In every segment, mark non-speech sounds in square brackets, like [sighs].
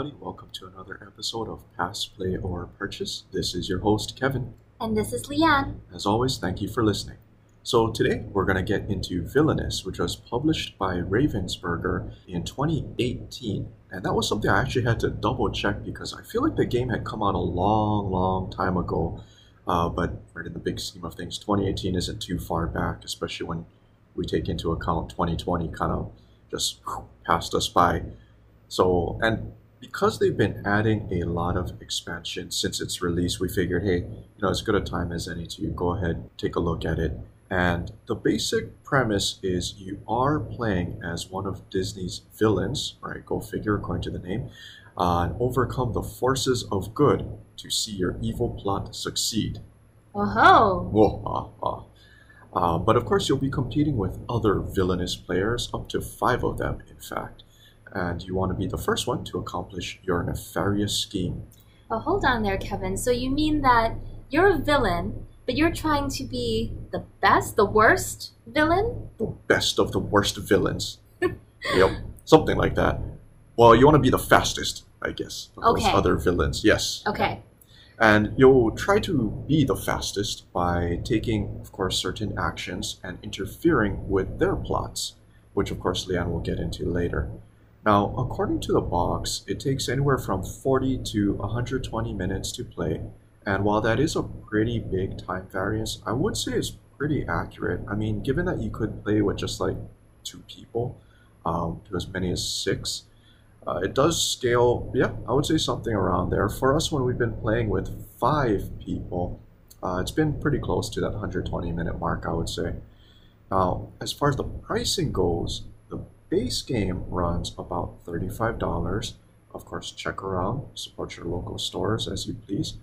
everybody. Welcome to another episode of Pass, Play, or Purchase. This is your host, Kevin. And this is Leanne. As always, thank you for listening. So, today we're going to get into Villainous, which was published by Ravensburger in 2018. And that was something I actually had to double check because I feel like the game had come out a long, long time ago. Uh, but right in the big scheme of things, 2018 isn't too far back, especially when we take into account 2020 kind of just whew, passed us by. So, and because they've been adding a lot of expansion since its release, we figured, hey, you know, as good a time as any to go ahead, take a look at it. And the basic premise is you are playing as one of Disney's villains, right? Go figure, according to the name, uh, and overcome the forces of good to see your evil plot succeed. Oh Whoa, ah, ah. Uh, but of course, you'll be competing with other villainous players, up to five of them, in fact and you want to be the first one to accomplish your nefarious scheme. Oh, hold on there, Kevin. So you mean that you're a villain, but you're trying to be the best, the worst villain? The best of the worst villains. [laughs] yep, something like that. Well, you want to be the fastest, I guess, of Okay. those other villains. Yes. Okay. And you'll try to be the fastest by taking, of course, certain actions and interfering with their plots, which, of course, Leanne will get into later. Now, according to the box, it takes anywhere from 40 to 120 minutes to play, and while that is a pretty big time variance, I would say it's pretty accurate. I mean, given that you could play with just like two people, um, to as many as six, uh, it does scale, yeah, I would say something around there. For us, when we've been playing with five people, uh, it's been pretty close to that 120 minute mark, I would say. Now, as far as the pricing goes, base game runs about $35. Of course, check around, support your local stores as you please.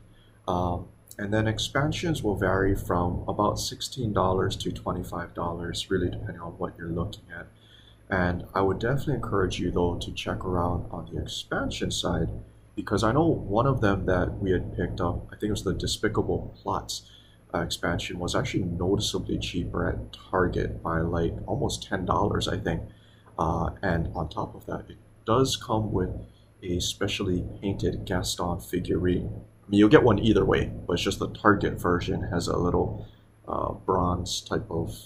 Um, and then expansions will vary from about $16 to $25, really depending on what you're looking at. And I would definitely encourage you, though, to check around on the expansion side because I know one of them that we had picked up, I think it was the Despicable Plots uh, expansion, was actually noticeably cheaper at Target by like almost $10, I think. Uh, and on top of that, it does come with a specially painted Gaston figurine. I mean, you'll get one either way, but it's just the Target version has a little uh, bronze type of,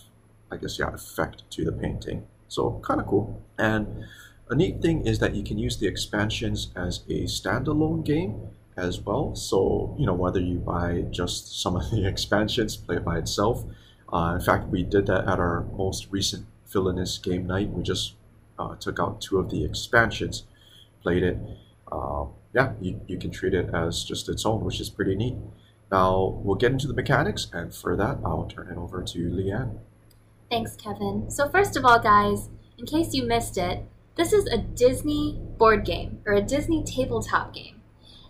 I guess, yeah, effect to the painting. So kind of cool. And a neat thing is that you can use the expansions as a standalone game as well. So you know whether you buy just some of the [laughs] expansions, play it by itself. Uh, in fact, we did that at our most recent villainous game night. We just uh, took out two of the expansions, played it. Uh, yeah, you, you can treat it as just its own, which is pretty neat. Now we'll get into the mechanics, and for that, I'll turn it over to Leanne. Thanks, Kevin. So, first of all, guys, in case you missed it, this is a Disney board game or a Disney tabletop game.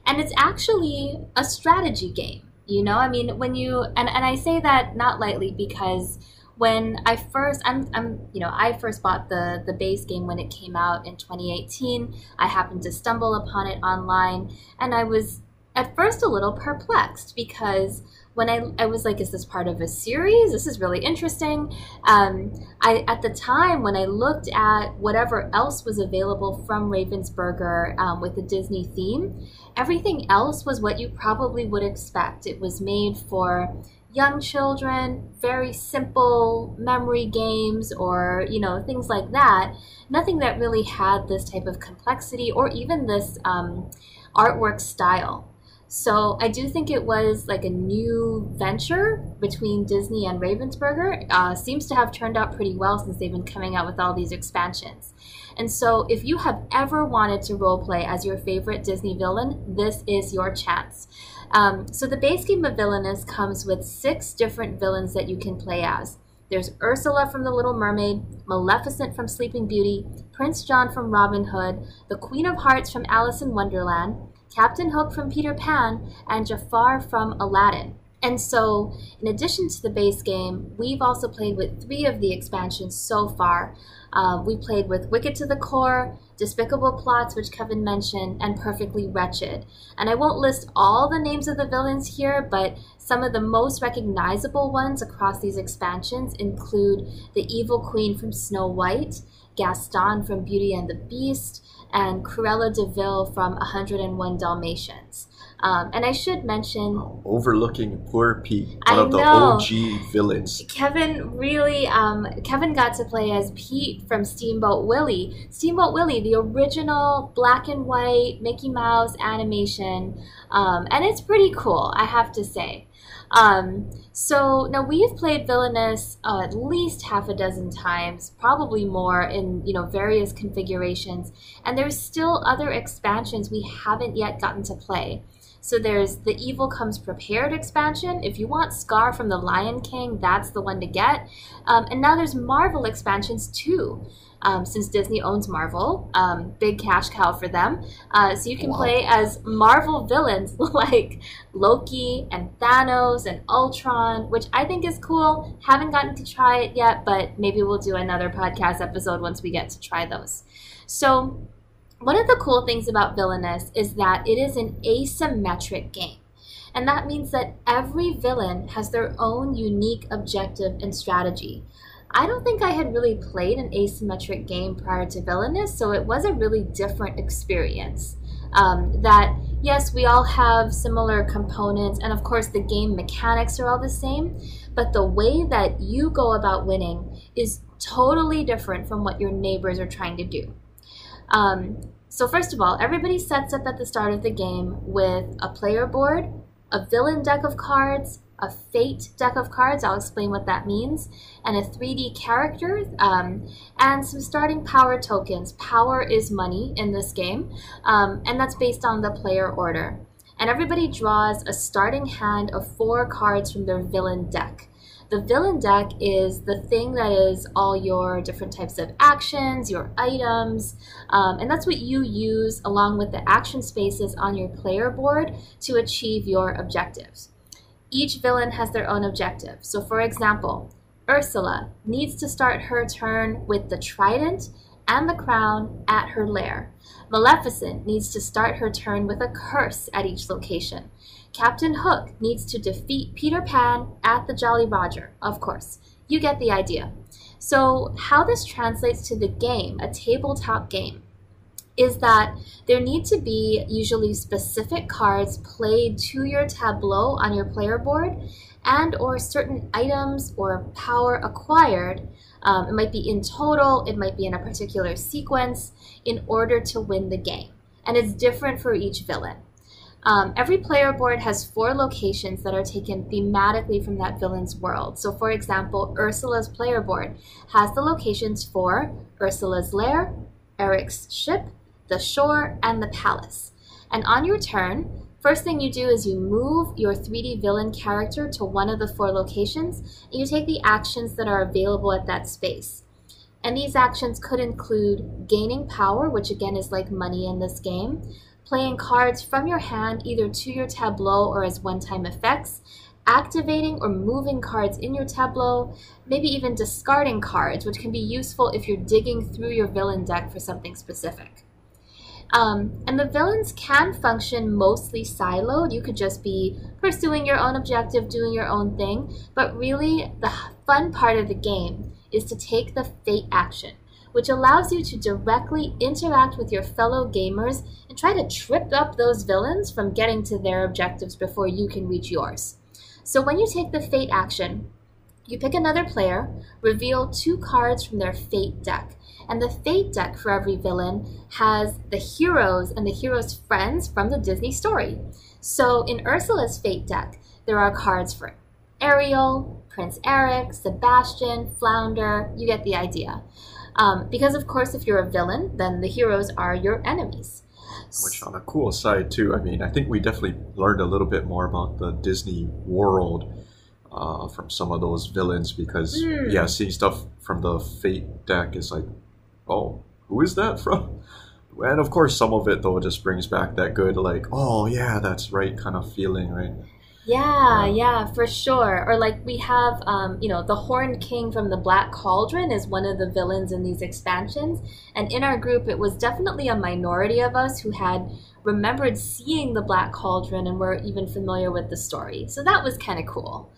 And it's actually a strategy game. You know, I mean, when you, and, and I say that not lightly because when I first, I'm, I'm, you know, I first bought the the base game when it came out in 2018. I happened to stumble upon it online, and I was at first a little perplexed because when I, I was like, is this part of a series? This is really interesting. Um, I at the time when I looked at whatever else was available from Ravensburger um, with the Disney theme, everything else was what you probably would expect. It was made for young children, very simple memory games or, you know, things like that. Nothing that really had this type of complexity or even this um, artwork style. So I do think it was like a new venture between Disney and Ravensburger. Uh, seems to have turned out pretty well since they've been coming out with all these expansions. And so if you have ever wanted to roleplay as your favorite Disney villain, this is your chance. Um, so the base game of Villainous comes with six different villains that you can play as. There's Ursula from The Little Mermaid, Maleficent from Sleeping Beauty, Prince John from Robin Hood, the Queen of Hearts from Alice in Wonderland, Captain Hook from Peter Pan, and Jafar from Aladdin. And so, in addition to the base game, we've also played with three of the expansions so far. Uh, we played with Wicked to the Core, Despicable Plots, which Kevin mentioned, and Perfectly Wretched. And I won't list all the names of the villains here, but some of the most recognizable ones across these expansions include the Evil Queen from Snow White, Gaston from Beauty and the Beast, and Cruella de Vil from 101 Dalmatians. Um, and I should mention overlooking poor Pete, one I of the know. OG villains. Kevin really, um, Kevin got to play as Pete from Steamboat Willie. Steamboat Willie, the original black and white Mickey Mouse animation, um, and it's pretty cool, I have to say. Um, so now we've played Villainous uh, at least half a dozen times, probably more in you know various configurations, and there's still other expansions we haven't yet gotten to play. So there's the Evil Comes Prepared expansion. If you want Scar from the Lion King, that's the one to get. Um, and now there's Marvel expansions too. Um, since Disney owns Marvel, um, big cash cow for them. Uh, so you can Wow. play as Marvel villains [laughs] like Loki and Thanos and Ultron, which I think is cool. Haven't gotten to try it yet, but maybe we'll do another podcast episode once we get to try those. So one of the cool things about Villainous is that it is an asymmetric game. And that means that every villain has their own unique objective and strategy. I don't think I had really played an asymmetric game prior to Villainous, so it was a really different experience. Um, that, yes, we all have similar components, and of course, the game mechanics are all the same, but the way that you go about winning is totally different from what your neighbors are trying to do. Um, so first of all, everybody sets up at the start of the game with a player board, a villain deck of cards, a fate deck of cards. I'll explain what that means, and a 3D character, um, and some starting power tokens. Power is money in this game, um, and that's based on the player order. And everybody draws a starting hand of four cards from their villain deck. The villain deck is the thing that is all your different types of actions, your items, um, and that's what you use along with the action spaces on your player board to achieve your objectives. Each villain has their own objective. So, for example, Ursula needs to start her turn with the trident and the crown at her lair. Maleficent needs to start her turn with a curse at each location. Captain Hook needs to defeat Peter Pan at the Jolly Roger, of course. You get the idea. So, how this translates to the game, a tabletop game, is that there need to be usually specific cards played to your tableau on your player board and or certain items or power acquired um, it might be in total it might be in a particular sequence in order to win the game and it's different for each villain um, every player board has four locations that are taken thematically from that villain's world. So, for example, Ursula's player board has the locations for Ursula's lair, Eric's ship, the shore, and the palace. And on your turn, first thing you do is you move your 3D villain character to one of the four locations, and you take the actions that are available at that space. And these actions could include gaining power, which again is like money in this game, playing cards from your hand either to your tableau or as one time effects, activating or moving cards in your tableau, maybe even discarding cards, which can be useful if you're digging through your villain deck for something specific. Um, and the villains can function mostly siloed. You could just be pursuing your own objective, doing your own thing. But really, the fun part of the game is to take the fate action, which allows you to directly interact with your fellow gamers and try to trip up those villains from getting to their objectives before you can reach yours. So when you take the fate action, you pick another player, reveal two cards from their fate deck. And the fate deck for every villain has the heroes and the heroes' friends from the Disney story. So in Ursula's fate deck, there are cards for Ariel, Prince Eric, Sebastian, Flounder. You get the idea. Um, because, of course, if you're a villain, then the heroes are your enemies. Which, on a cool side, too, I mean, I think we definitely learned a little bit more about the Disney world uh, from some of those villains because, Hmm. yeah, seeing stuff from the Fate deck is like, oh, who is that [laughs] from? And of course, some of it, though, just brings back that good, like, oh, yeah, that's right kind of feeling, right? Yeah, Yeah. for sure. Or like we have, um, you know, the Horned King from the Black Cauldron is one of the villains in these expansions. And in our group, it was definitely a minority of us who had remembered seeing the Black Cauldron and were even familiar with the story. So that was kind of cool.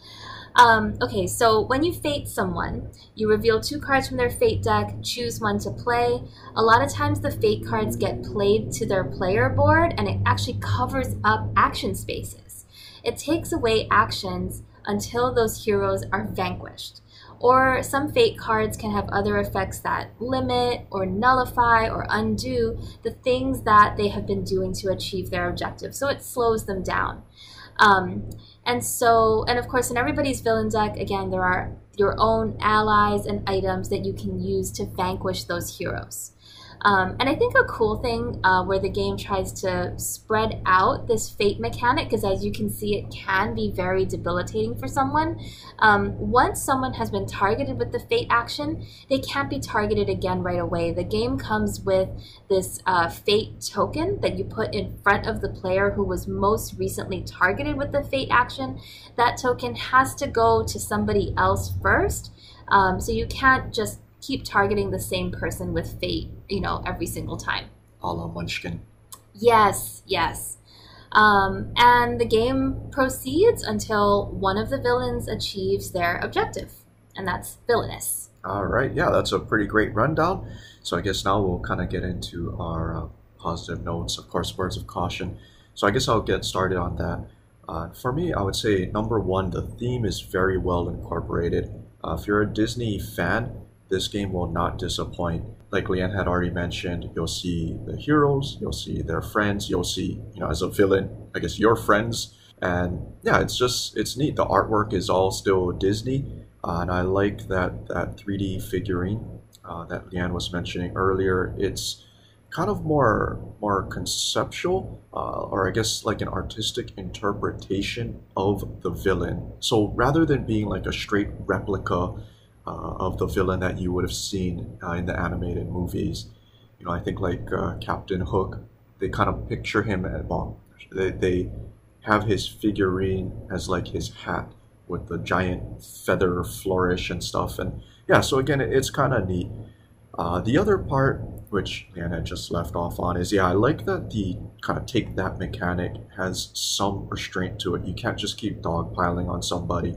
Um, okay, so when you fate someone, you reveal two cards from their fate deck, choose one to play. A lot of times the fate cards get played to their player board and it actually covers up action spaces. It takes away actions until those heroes are vanquished. Or some fate cards can have other effects that limit or nullify or undo the things that they have been doing to achieve their objective. So it slows them down. Um, and so, and of course, in everybody's villain deck, again, there are your own allies and items that you can use to vanquish those heroes. Um, and I think a cool thing uh, where the game tries to spread out this fate mechanic, because as you can see, it can be very debilitating for someone. Um, once someone has been targeted with the fate action, they can't be targeted again right away. The game comes with this uh, fate token that you put in front of the player who was most recently targeted with the fate action. That token has to go to somebody else first. Um, so you can't just keep targeting the same person with fate, you know, every single time. A la Munchkin. Yes, yes. Um, and the game proceeds until one of the villains achieves their objective, and that's villainous. All right, yeah, that's a pretty great rundown. So I guess now we'll kind of get into our uh, positive notes, of course, words of caution. So I guess I'll get started on that. Uh, for me, I would say number one, the theme is very well incorporated. Uh, if you're a Disney fan, this game will not disappoint. Like Leanne had already mentioned, you'll see the heroes, you'll see their friends, you'll see, you know, as a villain, I guess your friends. And yeah, it's just, it's neat. The artwork is all still Disney. Uh, and I like that, that 3D figurine uh, that Leanne was mentioning earlier. It's kind of more more conceptual, uh, or I guess like an artistic interpretation of the villain. So rather than being like a straight replica uh, of the villain that you would have seen uh, in the animated movies. You know, I think like uh, Captain Hook, they kind of picture him at well, they, they have his figurine as like his hat with the giant feather flourish and stuff. And yeah, so again, it's kind of neat. Uh, the other part, which Leanna just left off on, is yeah, I like that the kind of take that mechanic has some restraint to it. You can't just keep dogpiling on somebody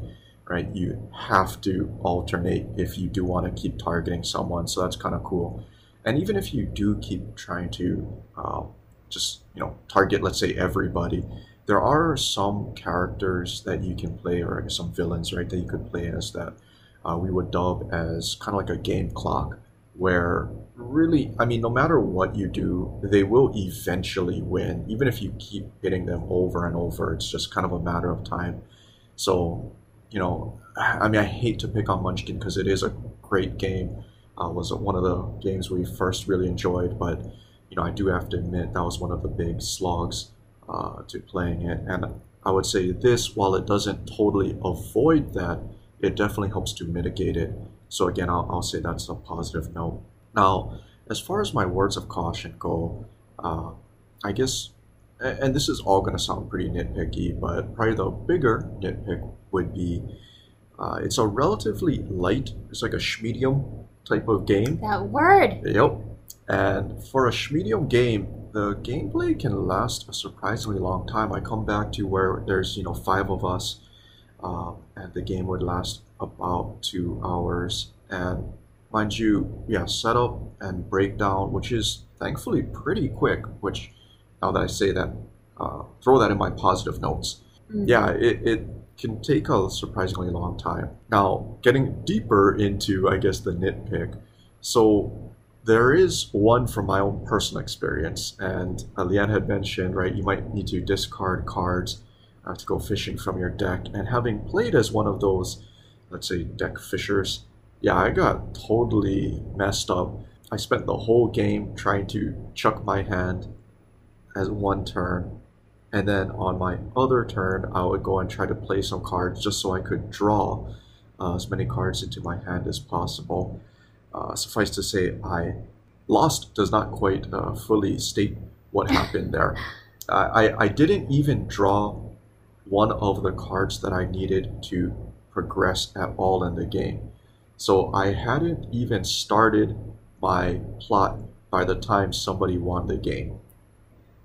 right? You have to alternate if you do want to keep targeting someone. So that's kind of cool. And even if you do keep trying to uh, just you know target, let's say everybody, there are some characters that you can play, or some villains, right, that you could play as that uh, we would dub as kind of like a game clock, where really, I mean, no matter what you do, they will eventually win, even if you keep hitting them over and over. It's just kind of a matter of time. So you know, [sighs] I mean, I hate to pick on Munchkin because it is a great game. Uh, was one of the games we first really enjoyed, but you know, I do have to admit that was one of the big slogs uh, to playing it. And I would say this, while it doesn't totally avoid that, it definitely helps to mitigate it. So again, I'll, I'll say that's a positive note. Now, as far as my words of caution go, uh, I guess and this is all going to sound pretty nitpicky, but probably the bigger nitpick would be uh, it's a relatively light, it's like a schmedium type of game. That word. Yep. And for a schmedium game, the gameplay can last a surprisingly long time. I come back to where there's, you know, five of us, uh, and the game would last about two hours. And mind you, yeah, setup and breakdown, which is thankfully pretty quick, which now that I say that, uh, throw that in my positive notes. Mm-hmm. Yeah, it, it can take a surprisingly long time. Now, getting deeper into, I guess, the nitpick. So, there is one from my own personal experience, and uh, Leanne had mentioned, right, you might need to discard cards uh, to go fishing from your deck. And having played as one of those, let's say, deck fishers, yeah, I got totally messed up. I spent the whole game trying to chuck my hand as one turn. And then on my other turn, I would go and try to play some cards just so I could draw uh, as many cards into my hand as possible. Uh, suffice to say, I lost does not quite uh, fully state what happened there. I, I didn't even draw one of the cards that I needed to progress at all in the game. So I hadn't even started my plot by the time somebody won the game.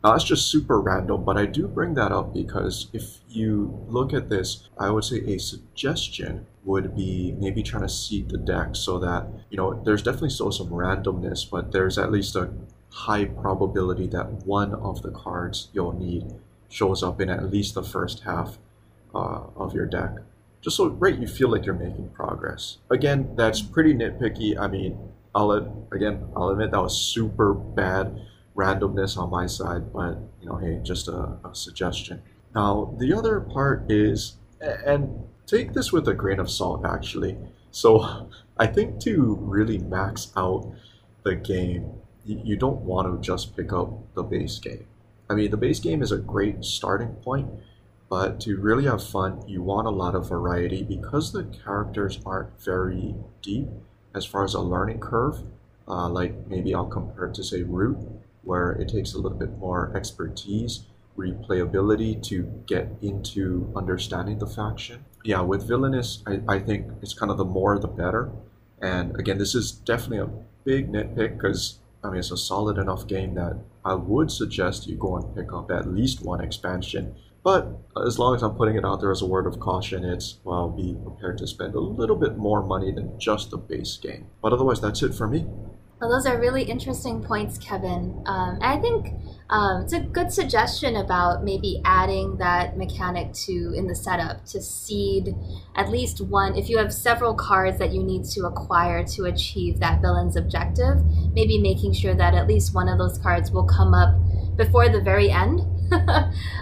Now, that's just super random, but I do bring that up because if you look at this, I would say a suggestion would be maybe trying to seed the deck so that, you know, there's definitely still some randomness, but there's at least a high probability that one of the cards you'll need shows up in at least the first half uh, of your deck. Just so, right, you feel like you're making progress. Again, that's pretty nitpicky. I mean, I'll, again, I'll admit that was super bad randomness on my side, but you know, hey, just a, a suggestion. Now, the other part is, and take this with a grain of salt, actually. So, [laughs] I think to really max out the game, you don't want to just pick up the base game. I mean, the base game is a great starting point, but to really have fun, you want a lot of variety because the characters aren't very deep as far as a learning curve. Uh, like maybe I'll compare it to say Root, where it takes a little bit more expertise, replayability to get into understanding the faction. Yeah, with Villainous, I, I think it's kind of the more the better. And again, this is definitely a big nitpick because I mean it's a solid enough game that I would suggest you go and pick up at least one expansion. But as long as I'm putting it out there as a word of caution, it's well, be prepared to spend a little bit more money than just the base game. But otherwise, that's it for me. Well, those are really interesting points, Kevin. Um, I think um, it's a good suggestion about maybe adding that mechanic to in the setup to seed at least one. If you have several cards that you need to acquire to achieve that villain's objective, maybe making sure that at least one of those cards will come up before the very end. [laughs]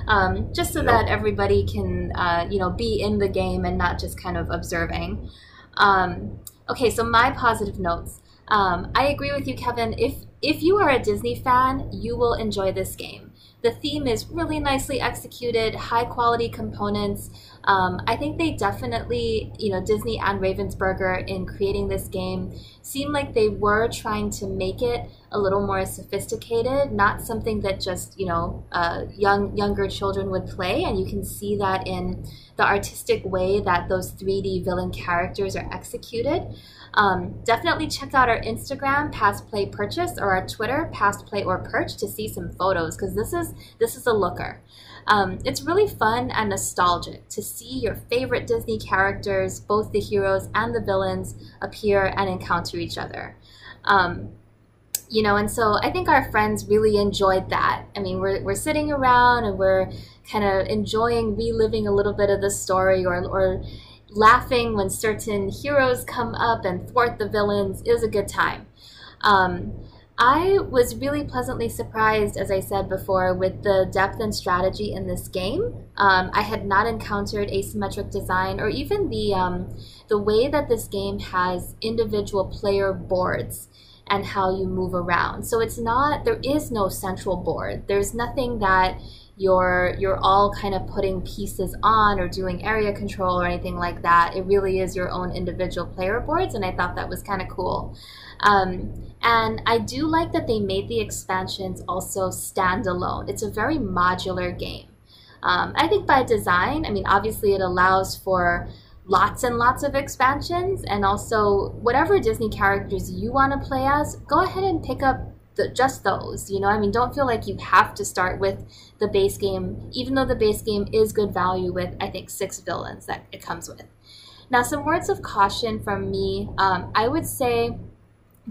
um, just so yep. that everybody can, uh, you know, be in the game and not just kind of observing. Um, okay, so my positive notes. Um, I agree with you, Kevin. If if you are a Disney fan, you will enjoy this game. The theme is really nicely executed, high quality components. Um, I think they definitely, you know, Disney and Ravensburger in creating this game seemed like they were trying to make it a little more sophisticated, not something that just, you know, uh, young younger children would play. And you can see that in the artistic way that those 3D villain characters are executed. Um, definitely check out our Instagram, Pass Play Purchase, or our Twitter, Pass Play or Perch, to see some photos because this is this is a looker. Um, it's really fun and nostalgic to see your favorite Disney characters, both the heroes and the villains, appear and encounter each other. Um, you know, and so I think our friends really enjoyed that. I mean, we're, we're sitting around and we're kind of enjoying reliving a little bit of the story or, or laughing when certain heroes come up and thwart the villains. is a good time. Um, I was really pleasantly surprised, as I said before, with the depth and strategy in this game. Um, I had not encountered asymmetric design or even the um, the way that this game has individual player boards and how you move around. So it's not there is no central board. There's nothing that you're you're all kind of putting pieces on or doing area control or anything like that. It really is your own individual player boards, and I thought that was kind of cool. Um, and I do like that they made the expansions also standalone. It's a very modular game. Um, I think by design, I mean, obviously it allows for lots and lots of expansions, and also whatever Disney characters you want to play as, go ahead and pick up the, just those. You know, I mean, don't feel like you have to start with the base game, even though the base game is good value with, I think, six villains that it comes with. Now, some words of caution from me. Um, I would say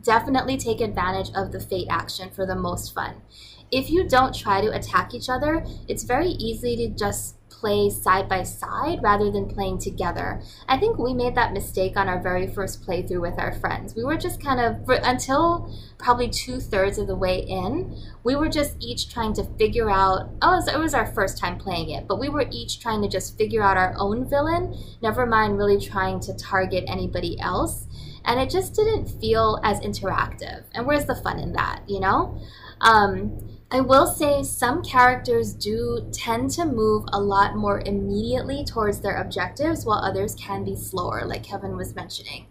definitely take advantage of the fate action for the most fun. If you don't try to attack each other, it's very easy to just play side by side rather than playing together. I think we made that mistake on our very first playthrough with our friends. We were just kind of, until probably two thirds of the way in, we were just each trying to figure out, oh, it was, our first time playing it, but we were each trying to just figure out our own villain, never mind really trying to target anybody else. And it just didn't feel as interactive. And where's the fun in that, you know? Um, I will say some characters do tend to move a lot more immediately towards their objectives, while others can be slower, like Kevin was mentioning.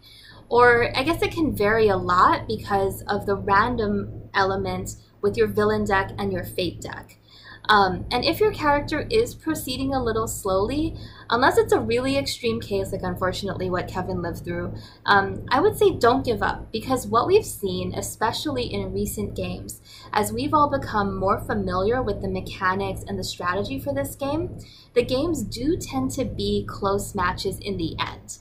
Or I guess it can vary a lot because of the random element with your villain deck and your fate deck. Um, and if your character is proceeding a little slowly, unless it's a really extreme case, like unfortunately what Kevin lived through, um, I would say don't give up because what we've seen, especially in recent games, as we've all become more familiar with the mechanics and the strategy for this game, the games do tend to be close matches in the end.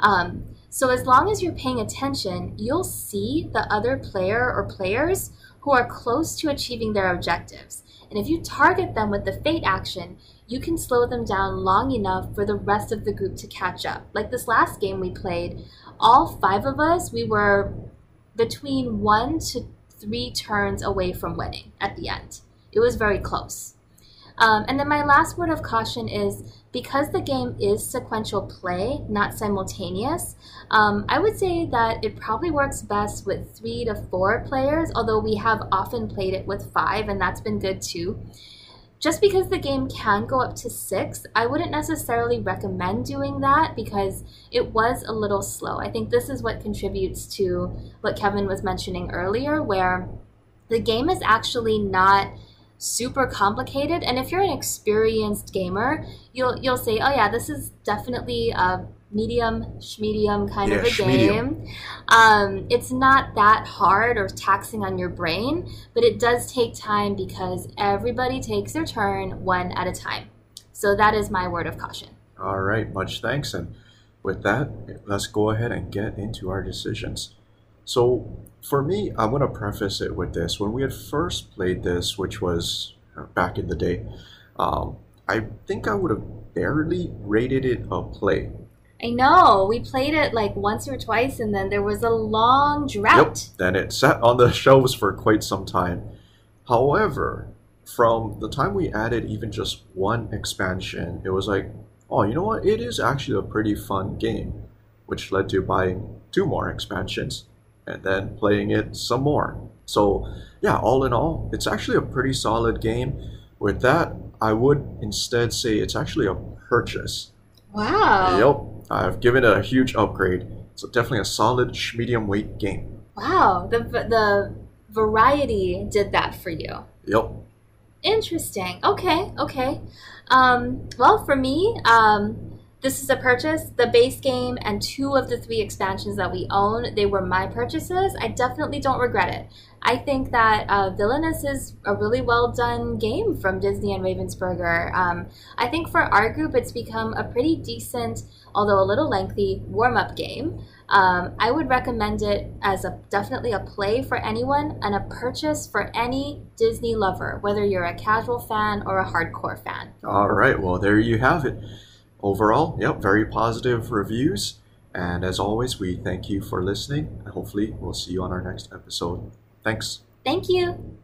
Um, so as long as you're paying attention, you'll see the other player or players who are close to achieving their objectives. And if you target them with the fate action, you can slow them down long enough for the rest of the group to catch up. Like this last game we played, all five of us, we were between one to three turns away from winning at the end. It was very close. Um, and then my last word of caution is because the game is sequential play, not simultaneous, um, I would say that it probably works best with three to four players, although we have often played it with five, and that's been good too. Just because the game can go up to six, I wouldn't necessarily recommend doing that because it was a little slow. I think this is what contributes to what Kevin was mentioning earlier, where the game is actually not super complicated. And if you're an experienced gamer you'll you'll say oh yeah this is definitely a medium medium kind Yeah, of a game. Um, it's not that hard or taxing on your brain but it does take time because everybody takes their turn one at a time. So that is my word of caution. All right, much thanks. And with that, let's go ahead and get into our decisions. So, for me, I'm going to preface it with this. When we had first played this, which was uh, back in the day, um, I think I would have barely rated it a play. i know we played it like once or twice and then there was a long drought Yep. Then it sat on the [laughs] shelves for quite some time. However, from the time we added even just one expansion, it was like, oh, you know what? It is actually a pretty fun game, which led to buying two more expansions and then playing it some more. So, yeah, all in all, it's actually a pretty solid game. With that, I would instead say it's actually a purchase. wow Yep, I've given it a huge upgrade. It's definitely a solid medium weight game. Wow, the the variety did that for you. Yep. Interesting. Okay, okay. Um, well, for me, um, this is a purchase. The base game and two of the three expansions that we own, they were my purchases. I definitely don't regret it. I think that uh, Villainous is a really well done game from Disney and Ravensburger. Um, I think for our group, it's become a pretty decent, although a little lengthy, warm up game. Um, I would recommend it as a definitely a play for anyone and a purchase for any Disney lover, whether you're a casual fan or a hardcore fan. All right, well, there you have it. Overall, yep, very positive reviews. And as always, we thank you for listening. And hopefully, we'll see you on our next episode. Thanks. Thank you.